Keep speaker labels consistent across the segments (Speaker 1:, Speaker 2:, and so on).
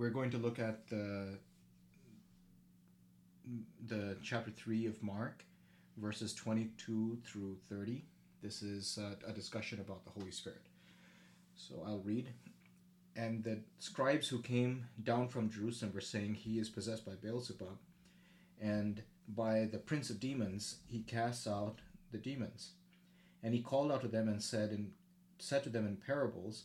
Speaker 1: we're going to look at the the chapter 3 of Mark, verses 22 through 30. This is uh, a discussion about the Holy Spirit. So I'll read. And the scribes who came down from Jerusalem were saying, He is possessed by Beelzebub, and by the prince of demons he casts out the demons. And he called out to them and said, and said to them in parables,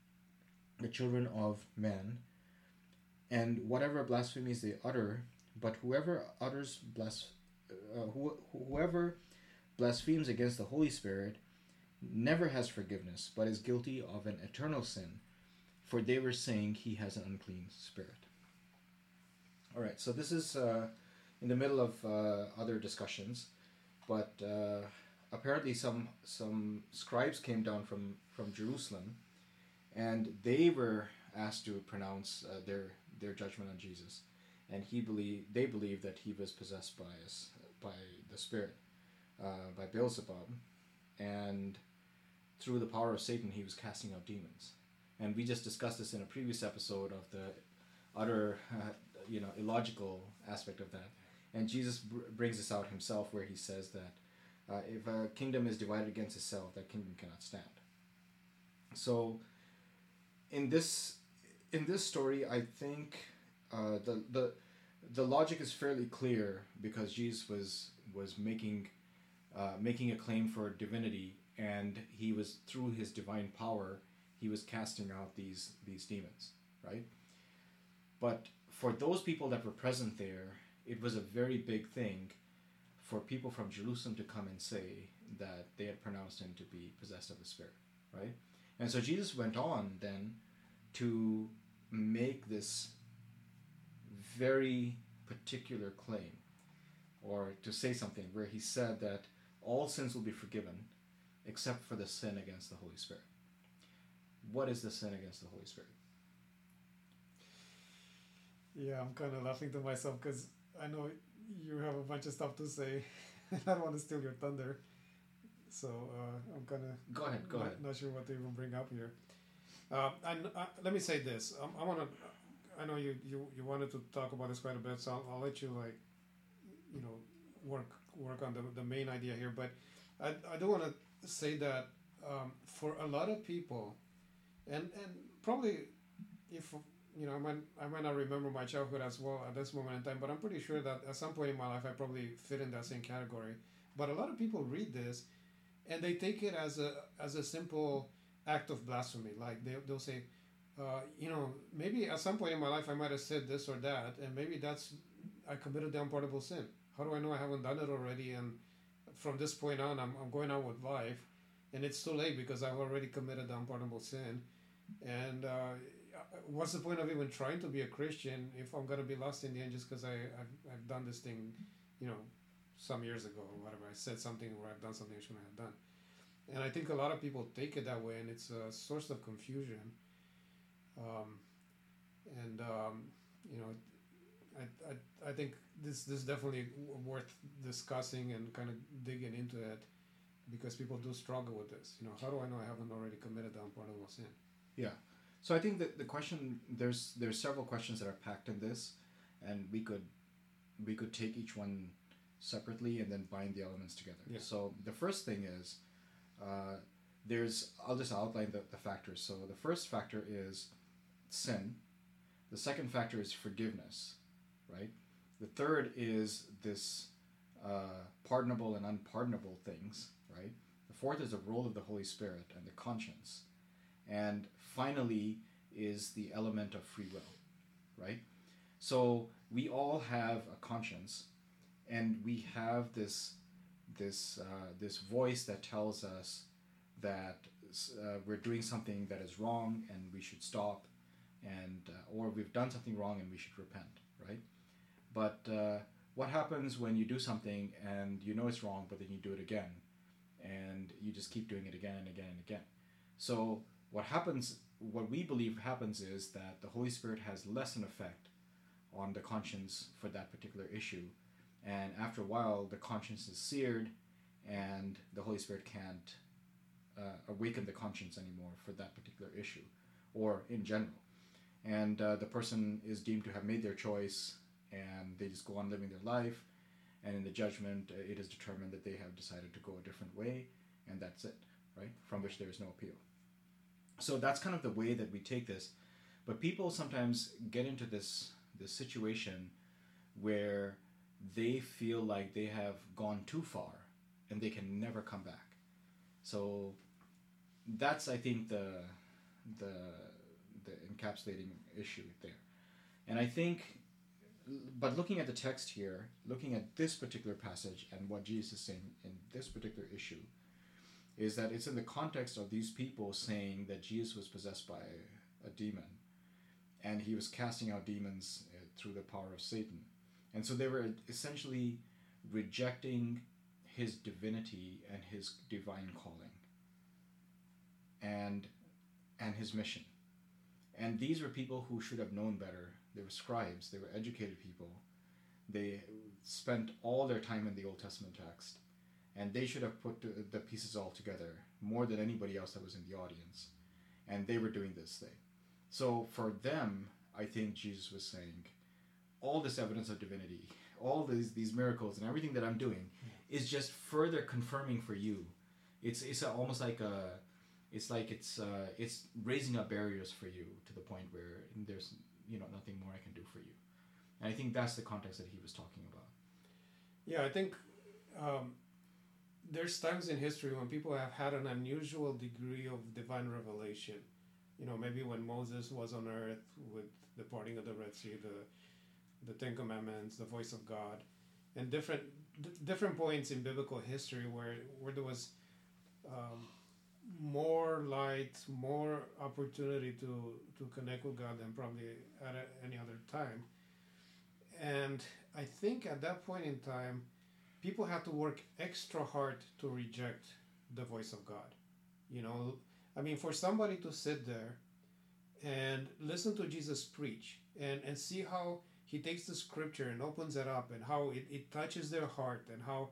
Speaker 1: the children of men, and whatever blasphemies they utter. But whoever utters blas- uh, who- whoever blasphemes against the Holy Spirit never has forgiveness, but is guilty of an eternal sin, for they were saying he has an unclean spirit. All right, so this is uh, in the middle of uh, other discussions, but uh, apparently some some scribes came down from from Jerusalem, and they were asked to pronounce uh, their their judgment on Jesus, and he believed they believed that he was possessed by us by the spirit, uh, by Beelzebub, and through the power of Satan he was casting out demons, and we just discussed this in a previous episode of the utter uh, you know illogical aspect of that, and Jesus br- brings this out himself where he says that uh, if a kingdom is divided against itself, that kingdom cannot stand. So, in this in this story, I think uh, the the the logic is fairly clear because Jesus was was making uh, making a claim for divinity, and he was through his divine power, he was casting out these these demons, right? But for those people that were present there, it was a very big thing for people from Jerusalem to come and say that they had pronounced him to be possessed of the Spirit, right? And so Jesus went on then to make this very particular claim, or to say something where he said that all sins will be forgiven except for the sin against the Holy Spirit. What is the sin against the Holy Spirit?
Speaker 2: Yeah, I'm kind of laughing to myself because I know you have a bunch of stuff to say. I don't want to steal your thunder. So uh, I'm kind of
Speaker 1: go ahead. Go
Speaker 2: not,
Speaker 1: ahead.
Speaker 2: Not sure what to even bring up here. Uh, and let me say this. Um, I want to. I know you, you you wanted to talk about this quite a bit, so I'll, I'll let you like, you know, work work on the, the main idea here. But I I do want to say that um, for a lot of people, and and probably if you know, I might, I might not remember my childhood as well at this moment in time, but I'm pretty sure that at some point in my life I probably fit in that same category. But a lot of people read this, and they take it as a as a simple act of blasphemy. Like they they'll say, uh, you know, maybe at some point in my life I might have said this or that, and maybe that's I committed the unpardonable sin. How do I know I haven't done it already? And from this point on, I'm I'm going on with life, and it's too late because I've already committed the unpardonable sin, and. Uh, what's the point of even trying to be a Christian if I'm gonna be lost in the end just because I I've, I've done this thing, you know, some years ago or whatever. I said something or I've done something I shouldn't have done, and I think a lot of people take it that way, and it's a source of confusion. Um, and um, you know, I, I I think this this is definitely worth discussing and kind of digging into it because people do struggle with this. You know, how do I know I haven't already committed the unpardonable sin?
Speaker 1: Yeah. So I think that the question there's there's several questions that are packed in this, and we could we could take each one separately and then bind the elements together.
Speaker 2: Yeah.
Speaker 1: So the first thing is uh, there's I'll just outline the, the factors. So the first factor is sin. The second factor is forgiveness, right? The third is this uh, pardonable and unpardonable things, right? The fourth is the role of the Holy Spirit and the conscience. And finally is the element of free will, right? So we all have a conscience, and we have this this uh, this voice that tells us that uh, we're doing something that is wrong and we should stop, and uh, or we've done something wrong and we should repent, right? But uh, what happens when you do something and you know it's wrong, but then you do it again, and you just keep doing it again and again and again? So what happens, what we believe happens is that the Holy Spirit has less an effect on the conscience for that particular issue, and after a while, the conscience is seared, and the Holy Spirit can't uh, awaken the conscience anymore for that particular issue, or in general. And uh, the person is deemed to have made their choice and they just go on living their life and in the judgment uh, it is determined that they have decided to go a different way and that's it right? From which there is no appeal. So that's kind of the way that we take this. But people sometimes get into this this situation where they feel like they have gone too far and they can never come back so that's i think the the the encapsulating issue there. And I think, but looking at the text here, looking at this particular passage and what Jesus is saying in this particular issue, is that it's in the context of these people saying that Jesus was possessed by a demon and he was casting out demons uh, through the power of Satan. And so they were essentially rejecting his divinity and his divine calling and and his mission. And these were people who should have known better. They were scribes, they were educated people. They spent all their time in the Old Testament text, and they should have put the pieces all together more than anybody else that was in the audience. And they were doing this thing. So for them, I think Jesus was saying, all this evidence of divinity, all these these miracles and everything that I'm doing is just further confirming for you. It's it's a, almost like a it's like it's uh, it's raising up barriers for you to the point where there's you know nothing more I can do for you, and I think that's the context that he was talking about.
Speaker 2: Yeah, I think um, there's times in history when people have had an unusual degree of divine revelation. You know, maybe when Moses was on earth with the parting of the Red Sea, the the Ten Commandments, the voice of God, and different d- different points in biblical history where where there was um, more light, more opportunity to to connect with God than probably at any other time. And I think at that point in time, people had to work extra hard to reject the voice of God. You know, I mean, for somebody to sit there and listen to Jesus preach and, and see how he takes the scripture and opens it up and how it, it touches their heart and how,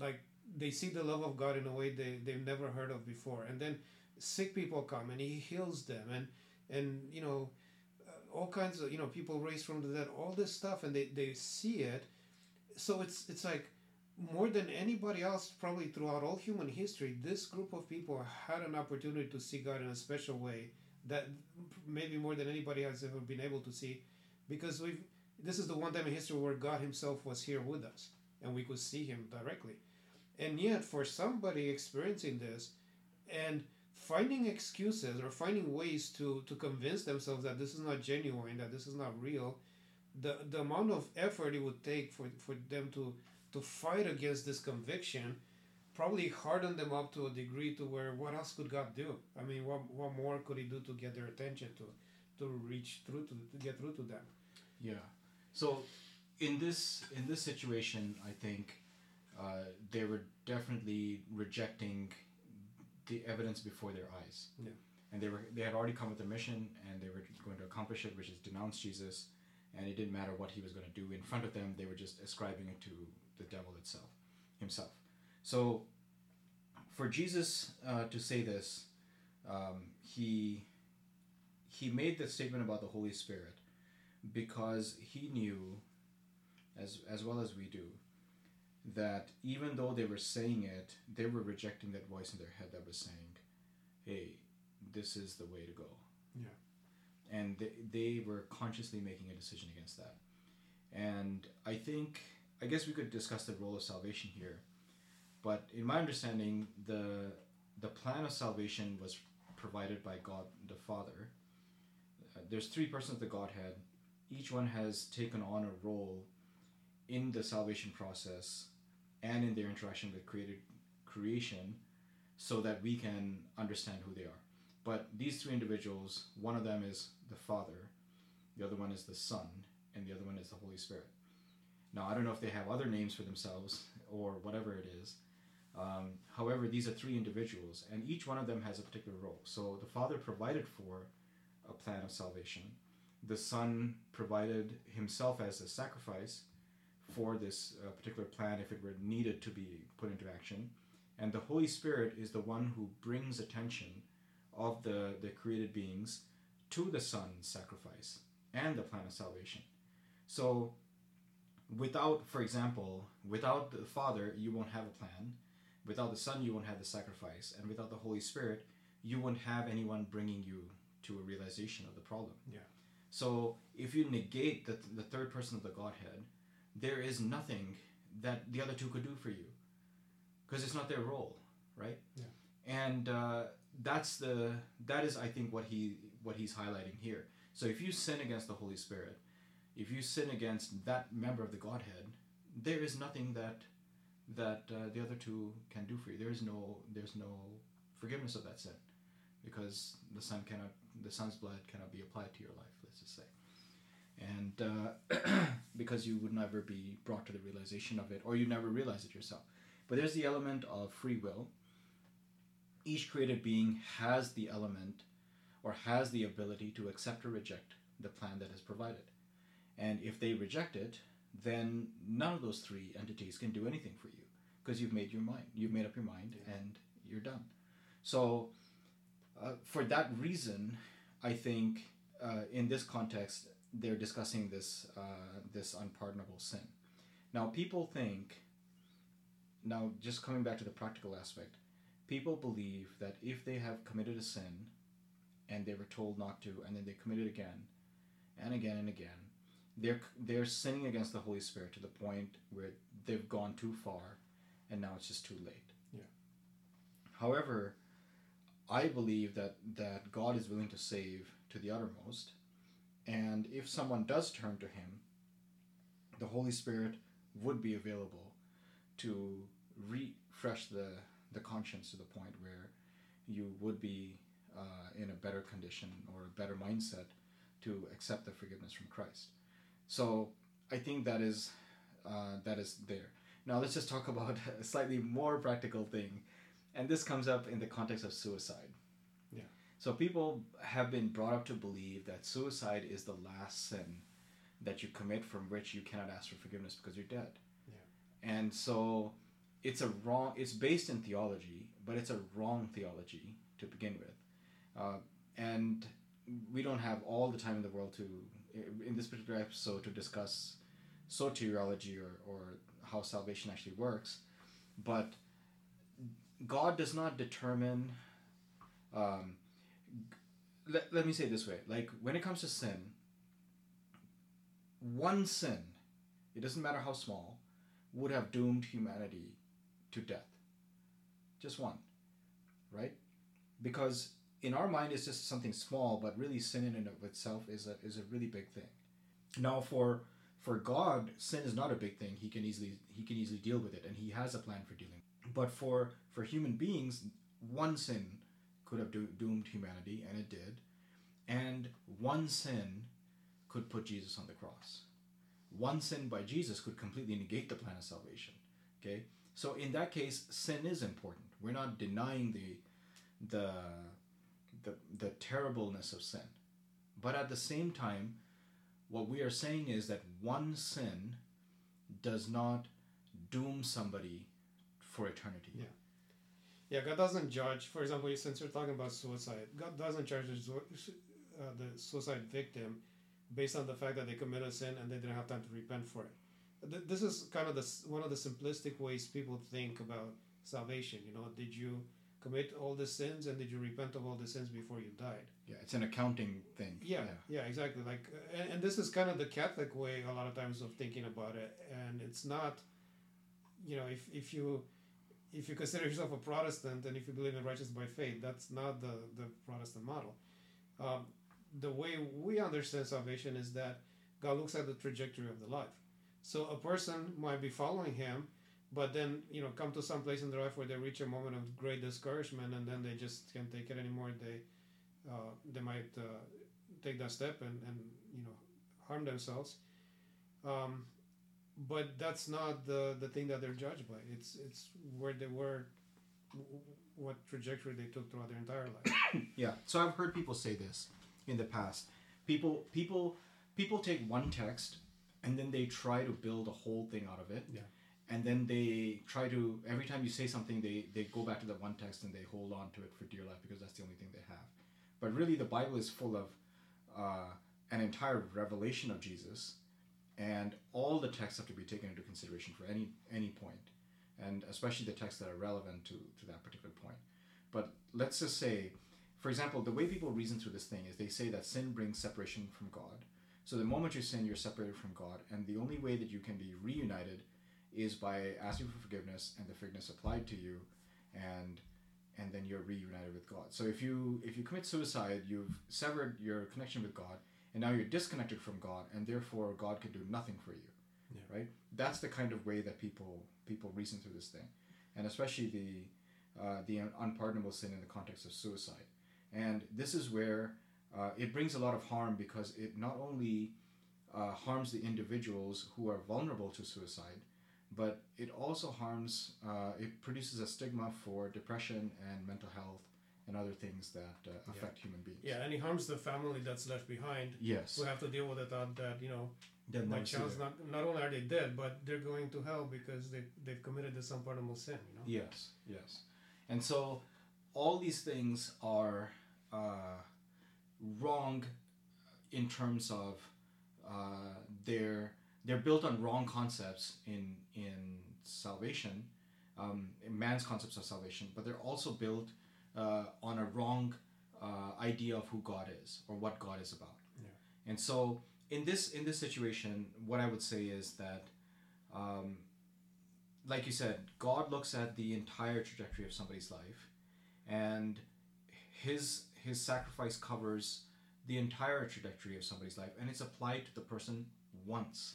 Speaker 2: like, they see the love of God in a way they, they've never heard of before. And then sick people come and he heals them and, and you know, uh, all kinds of, you know, people raised from the dead, all this stuff and they, they see it. So it's, it's like more than anybody else, probably throughout all human history, this group of people had an opportunity to see God in a special way that maybe more than anybody has ever been able to see because we've, this is the one time in history where God himself was here with us and we could see him directly and yet, for somebody experiencing this and finding excuses or finding ways to, to convince themselves that this is not genuine, that this is not real, the, the amount of effort it would take for, for them to, to fight against this conviction probably hardened them up to a degree to where what else could God do? I mean, what, what more could He do to get their attention to to reach through to, to get through to them?
Speaker 1: Yeah. So in this in this situation, I think uh, they were definitely rejecting the evidence before their eyes.
Speaker 2: Yeah.
Speaker 1: And they were they had already come with their mission and they were going to accomplish it, which is denounce Jesus. And it didn't matter what he was going to do in front of them; they were just ascribing it to the devil itself, himself. So, for Jesus uh, to say this, um, he he made the statement about the Holy Spirit because he knew, as as well as we do, that even though they were saying it, they were rejecting that voice in their head that was saying, hey, this is the way to go.
Speaker 2: Yeah.
Speaker 1: And they, they were consciously making a decision against that. And I think, I guess we could discuss the role of salvation here. But in my understanding, the, the plan of salvation was provided by God the Father. Uh, there's three persons of the Godhead. Each one has taken on a role in the salvation process and in their interaction with created creation so that we can understand who they are. But these three individuals, one of them is the Father, the other one is the Son, and the other one is the Holy Spirit. Now, I don't know if they have other names for themselves or whatever it is. Um, however, these are three individuals, and each one of them has a particular role. So the Father provided for a plan of salvation. The Son provided himself as a sacrifice for this uh, particular plan if it were needed to be put into action. And the Holy Spirit is the one who brings attention of the, the created beings to the Son's sacrifice and the plan of salvation. So, without, for example, without the Father, you won't have a plan. Without the Son, you won't have the sacrifice. And without the Holy Spirit, you won't have anyone bringing you to a realization of the problem.
Speaker 2: Yeah.
Speaker 1: So, if you negate the, the third person of the Godhead, there is nothing that the other two could do for you because it's not their role, right?
Speaker 2: Yeah.
Speaker 1: And uh, that's the that is I think what he what he's highlighting here. So if you sin against the Holy Spirit, if you sin against that member of the Godhead, there is nothing that that uh, the other two can do for you. There is no there's no forgiveness of that sin because the son cannot the son's blood cannot be applied to your life. Let's just say, and uh, because you would never be brought to the realization of it, or you never realize it yourself. But there's the element of free will. Each created being has the element or has the ability to accept or reject the plan that is provided. And if they reject it, then none of those three entities can do anything for you because you've made your mind. You've made up your mind
Speaker 2: Yeah.
Speaker 1: and you're done. So, uh, for that reason, I think uh, in this context, they're discussing this uh, this unpardonable sin. Now, people think. Now, just coming back to the practical aspect, people believe that if they have committed a sin, and they were told not to, and then they commit it again, and again and again, they're they're sinning against the Holy Spirit to the point where they've gone too far, and now it's just too late.
Speaker 2: Yeah.
Speaker 1: However, I believe that that God is willing to save to the uttermost, and if someone does turn to Him, the Holy Spirit would be available to refresh the the conscience to the point where you would be uh, in a better condition or a better mindset to accept the forgiveness from Christ. So I think that is uh, that is there. Now let's just talk about a slightly more practical thing, and this comes up in the context of suicide.
Speaker 2: Yeah.
Speaker 1: So people have been brought up to believe that suicide is the last sin that you commit from which you cannot ask for forgiveness because you're dead.
Speaker 2: Yeah.
Speaker 1: And so it's a wrong. It's based in theology, but it's a wrong theology to begin with, uh, and we don't have all the time in the world to in this particular episode to discuss soteriology or, or how salvation actually works but god does not determine um, let, let me say this way. Like when it comes to sin one sin it doesn't matter how small would have doomed humanity to death. Just one right? Because in our mind it's just something small but really sin in and of itself is a, is a really big thing. Now for for god sin is not a big thing. He can easily he can easily deal with it and he has a plan for dealing but for for human beings one sin could have do, doomed humanity and it did. And one sin could put jesus on the cross. One sin by jesus could completely negate the plan of salvation okay? So in that case sin is important. We're not denying the the the, the terribleness of sin. But at the same time, what we are saying is that one sin does not doom somebody for eternity.
Speaker 2: Yeah. Yeah, God doesn't judge. For example, since you're talking about suicide, God doesn't judge the, uh, the suicide victim based on the fact that they committed a sin and they didn't have time to repent for it. This is kind of the one of the simplistic ways people think about salvation. You know, did you commit all the sins and did you repent of all the sins before you died?
Speaker 1: Yeah, it's an accounting thing.
Speaker 2: Yeah, yeah, exactly. Like, uh, and, and this is kind of the Catholic way a lot of times of thinking about it, and it's not, you know, if if you if you consider yourself a Protestant and if you believe in righteousness by faith, that's not the the Protestant model. Um, the way we understand salvation is that God looks at the trajectory of the life. So a person might be following Him, but then you know come to some place in their life where they reach a moment of great discouragement, and then they just can't take it anymore. They uh, they might uh, take that step and, and you know harm themselves. Um, but that's not the, the thing that they're judged by. It's it's where they were, what trajectory they took throughout their entire life.
Speaker 1: Yeah. So I've heard people say this in the past. People people people take one text and then they try to build a whole thing out of it.
Speaker 2: Yeah.
Speaker 1: And then they try to every time you say something they they go back to that one text and they hold on to it for dear life because that's the only thing they have. But really the Bible is full of uh, an entire revelation of Jesus and all the texts have to be taken into consideration for any any point and especially the texts that are relevant to, to that particular point. But let's just say for example, the way people reason through this thing is they say that sin brings separation from God. So the moment you sin, you're separated from God, and the only way that you can be reunited is by asking for forgiveness and the forgiveness applied to you, and and then you're reunited with God. So if you if you commit suicide, you've severed your connection with God, and now you're disconnected from God, and therefore God can do nothing for you.
Speaker 2: Yeah.
Speaker 1: Right? That's the kind of way that people people reason through this thing, and especially the uh, the unpardonable sin in the context of suicide. And this is where uh, it brings a lot of harm because it not only uh, harms the individuals who are vulnerable to suicide, but it also harms, uh, it produces a stigma for depression and mental health and other things that uh,
Speaker 2: Yeah.
Speaker 1: affect human beings.
Speaker 2: Yeah, and it harms the family that's left behind.
Speaker 1: Yes.
Speaker 2: Who have to deal with the thought that you know
Speaker 1: Then
Speaker 2: my child's not not only are they dead, but they're going to hell because they they've committed this unpardonable sin. You know.
Speaker 1: Yes, yes. And so all these things are uh, wrong in terms of uh, they're they're built on wrong concepts in in salvation, um, in man's concepts of salvation, but they're also built uh, on a wrong uh, idea of who God is or what God is about.
Speaker 2: Yeah.
Speaker 1: And so in this in this situation, what I would say is that. Um, like you said, God looks at the entire trajectory of somebody's life, and his his sacrifice covers the entire trajectory of somebody's life, and it's applied to the person once,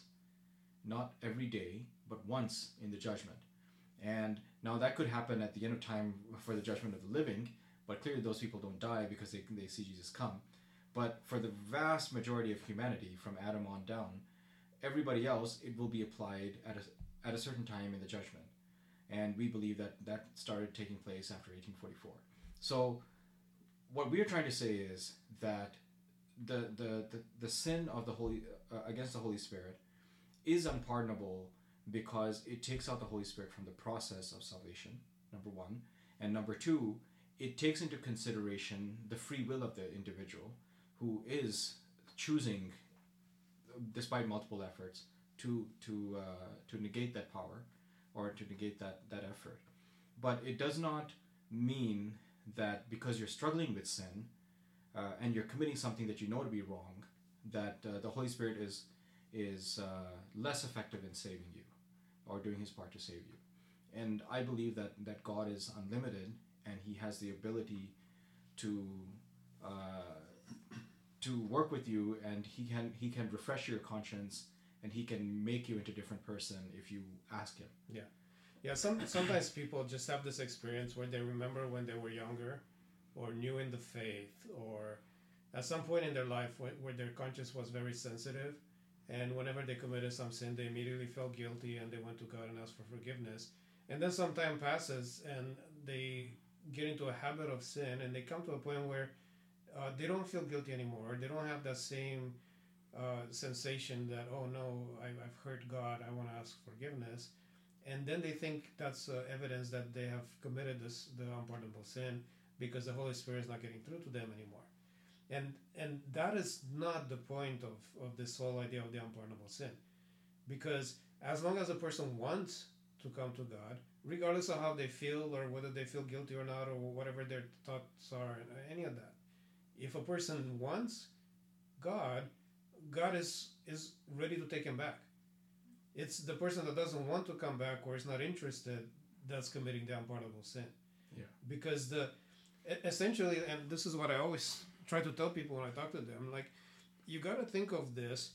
Speaker 1: not every day, but once in the judgment. And now that could happen at the end of time for the judgment of the living, but clearly those people don't die because they they see Jesus come. But for the vast majority of humanity, from Adam on down, everybody else, it will be applied at a at a certain time in the judgment. And we believe that that started taking place after 1844. So, what we're trying to say is that the, the, the, the sin of the Holy, uh, against the Holy Spirit is unpardonable because it takes out the Holy Spirit from the process of salvation, number one. And number two, it takes into consideration the free will of the individual who is choosing, despite multiple efforts, to to uh, to negate that power or to negate that that effort but it does not mean that because you're struggling with sin uh, and you're committing something that you know to be wrong that uh, the holy spirit is is uh, less effective in saving you or doing his part to save you and i believe that that god is unlimited and he has the ability to uh, to work with you and he can he can refresh your conscience and he can make you into a different person if you ask him.
Speaker 2: Yeah, Yeah, some sometimes people just have this experience where they remember when they were younger, or new in the faith, or at some point in their life where, where their conscience was very sensitive, and whenever they committed some sin, they immediately felt guilty and they went to God and asked for forgiveness. And then some time passes and they get into a habit of sin, and they come to a point where uh, they don't feel guilty anymore. They don't have that same uh, sensation that oh no I, i've hurt god i want to ask forgiveness and then they think that's uh, evidence that they have committed this the unpardonable sin because the holy spirit is not getting through to them anymore and and that is not the point of of this whole idea of the unpardonable sin because as long as a person wants to come to god regardless of how they feel or whether they feel guilty or not or whatever their thoughts are any of that if a person wants god God is is ready to take him back. It's the person that doesn't want to come back or is not interested that's committing the unpardonable sin.
Speaker 1: Yeah.
Speaker 2: Because the essentially, and this is what I always try to tell people when I talk to them, like you got to think of this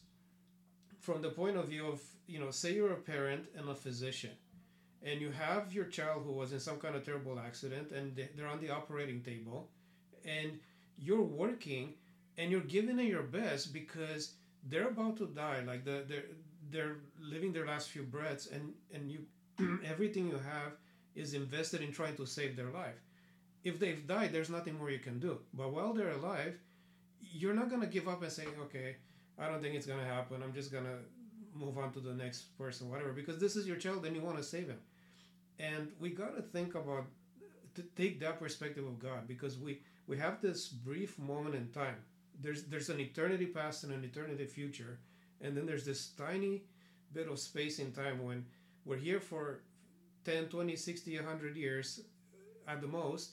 Speaker 2: from the point of view of you know, say you're a parent and a physician, and you have your child who was in some kind of terrible accident, and they- they're on the operating table, and you're working and you're giving it your best because they're about to die. Like the, they're they're living their last few breaths, and and you everything you have is invested in trying to save their life. If they've died, there's nothing more you can do. But while they're alive, you're not gonna give up and say, okay, I don't think it's gonna happen. I'm just gonna move on to the next person, whatever, because this is your child and you want to save him. And we got to think about to take that perspective of God because we we have this brief moment in time. There's there's an eternity past and an eternity future, and then there's this tiny bit of space in time when we're here for 10, 20, 60, 100 years at the most.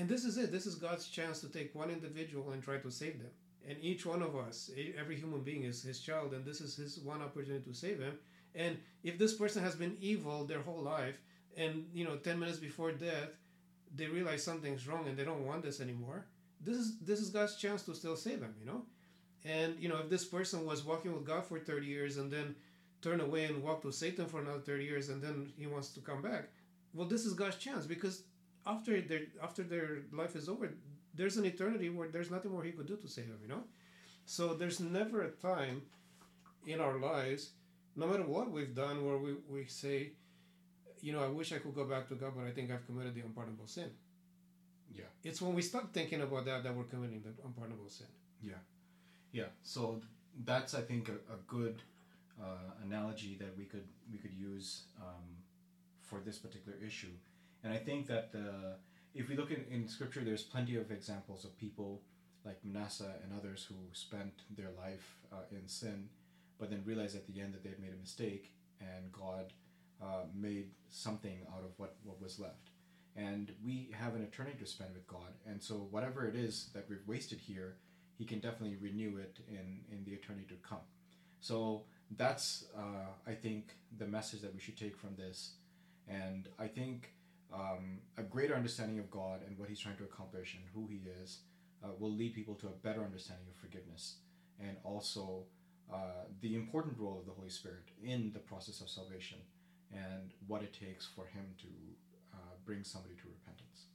Speaker 2: And this is it. This is God's chance to take one individual and try to save them. And each one of us every human being is his child and this is his one opportunity to save him. And if this person has been evil their whole life and you know 10 minutes before death they realize something's wrong and they don't want this anymore this is this is god's chance to still save him you know? And you know if this person was walking with god for 30 years and then turn away and walk to satan for another 30 years and then he wants to come back well this is god's chance because after their after their life is over there's an eternity where there's nothing more he could do to save him, you know? So there's never a time in our lives, no matter what we've done, where we, we say, you know, I wish I could go back to God, but I think I've committed the unpardonable sin.
Speaker 1: Yeah.
Speaker 2: It's when we start thinking about that that we're committing the unpardonable sin.
Speaker 1: Yeah. Yeah. So that's, I think, a, a good uh, analogy that we could we could use um, for this particular issue. And I think that the if we look in, in scripture, there's plenty of examples of people like Manasseh and others who spent their life uh, in sin, but then realized at the end that they had made a mistake, and God uh, made something out of what, what was left. And we have an eternity to spend with God, and so whatever it is that we've wasted here, He can definitely renew it in, in the eternity to come. So that's, uh, I think, the message that we should take from this. And I think um, a greater understanding of God and what He's trying to accomplish and who He is uh, will lead people to a better understanding of forgiveness and also uh, the important role of the Holy Spirit in the process of salvation and what it takes for Him to uh, bring somebody to repentance.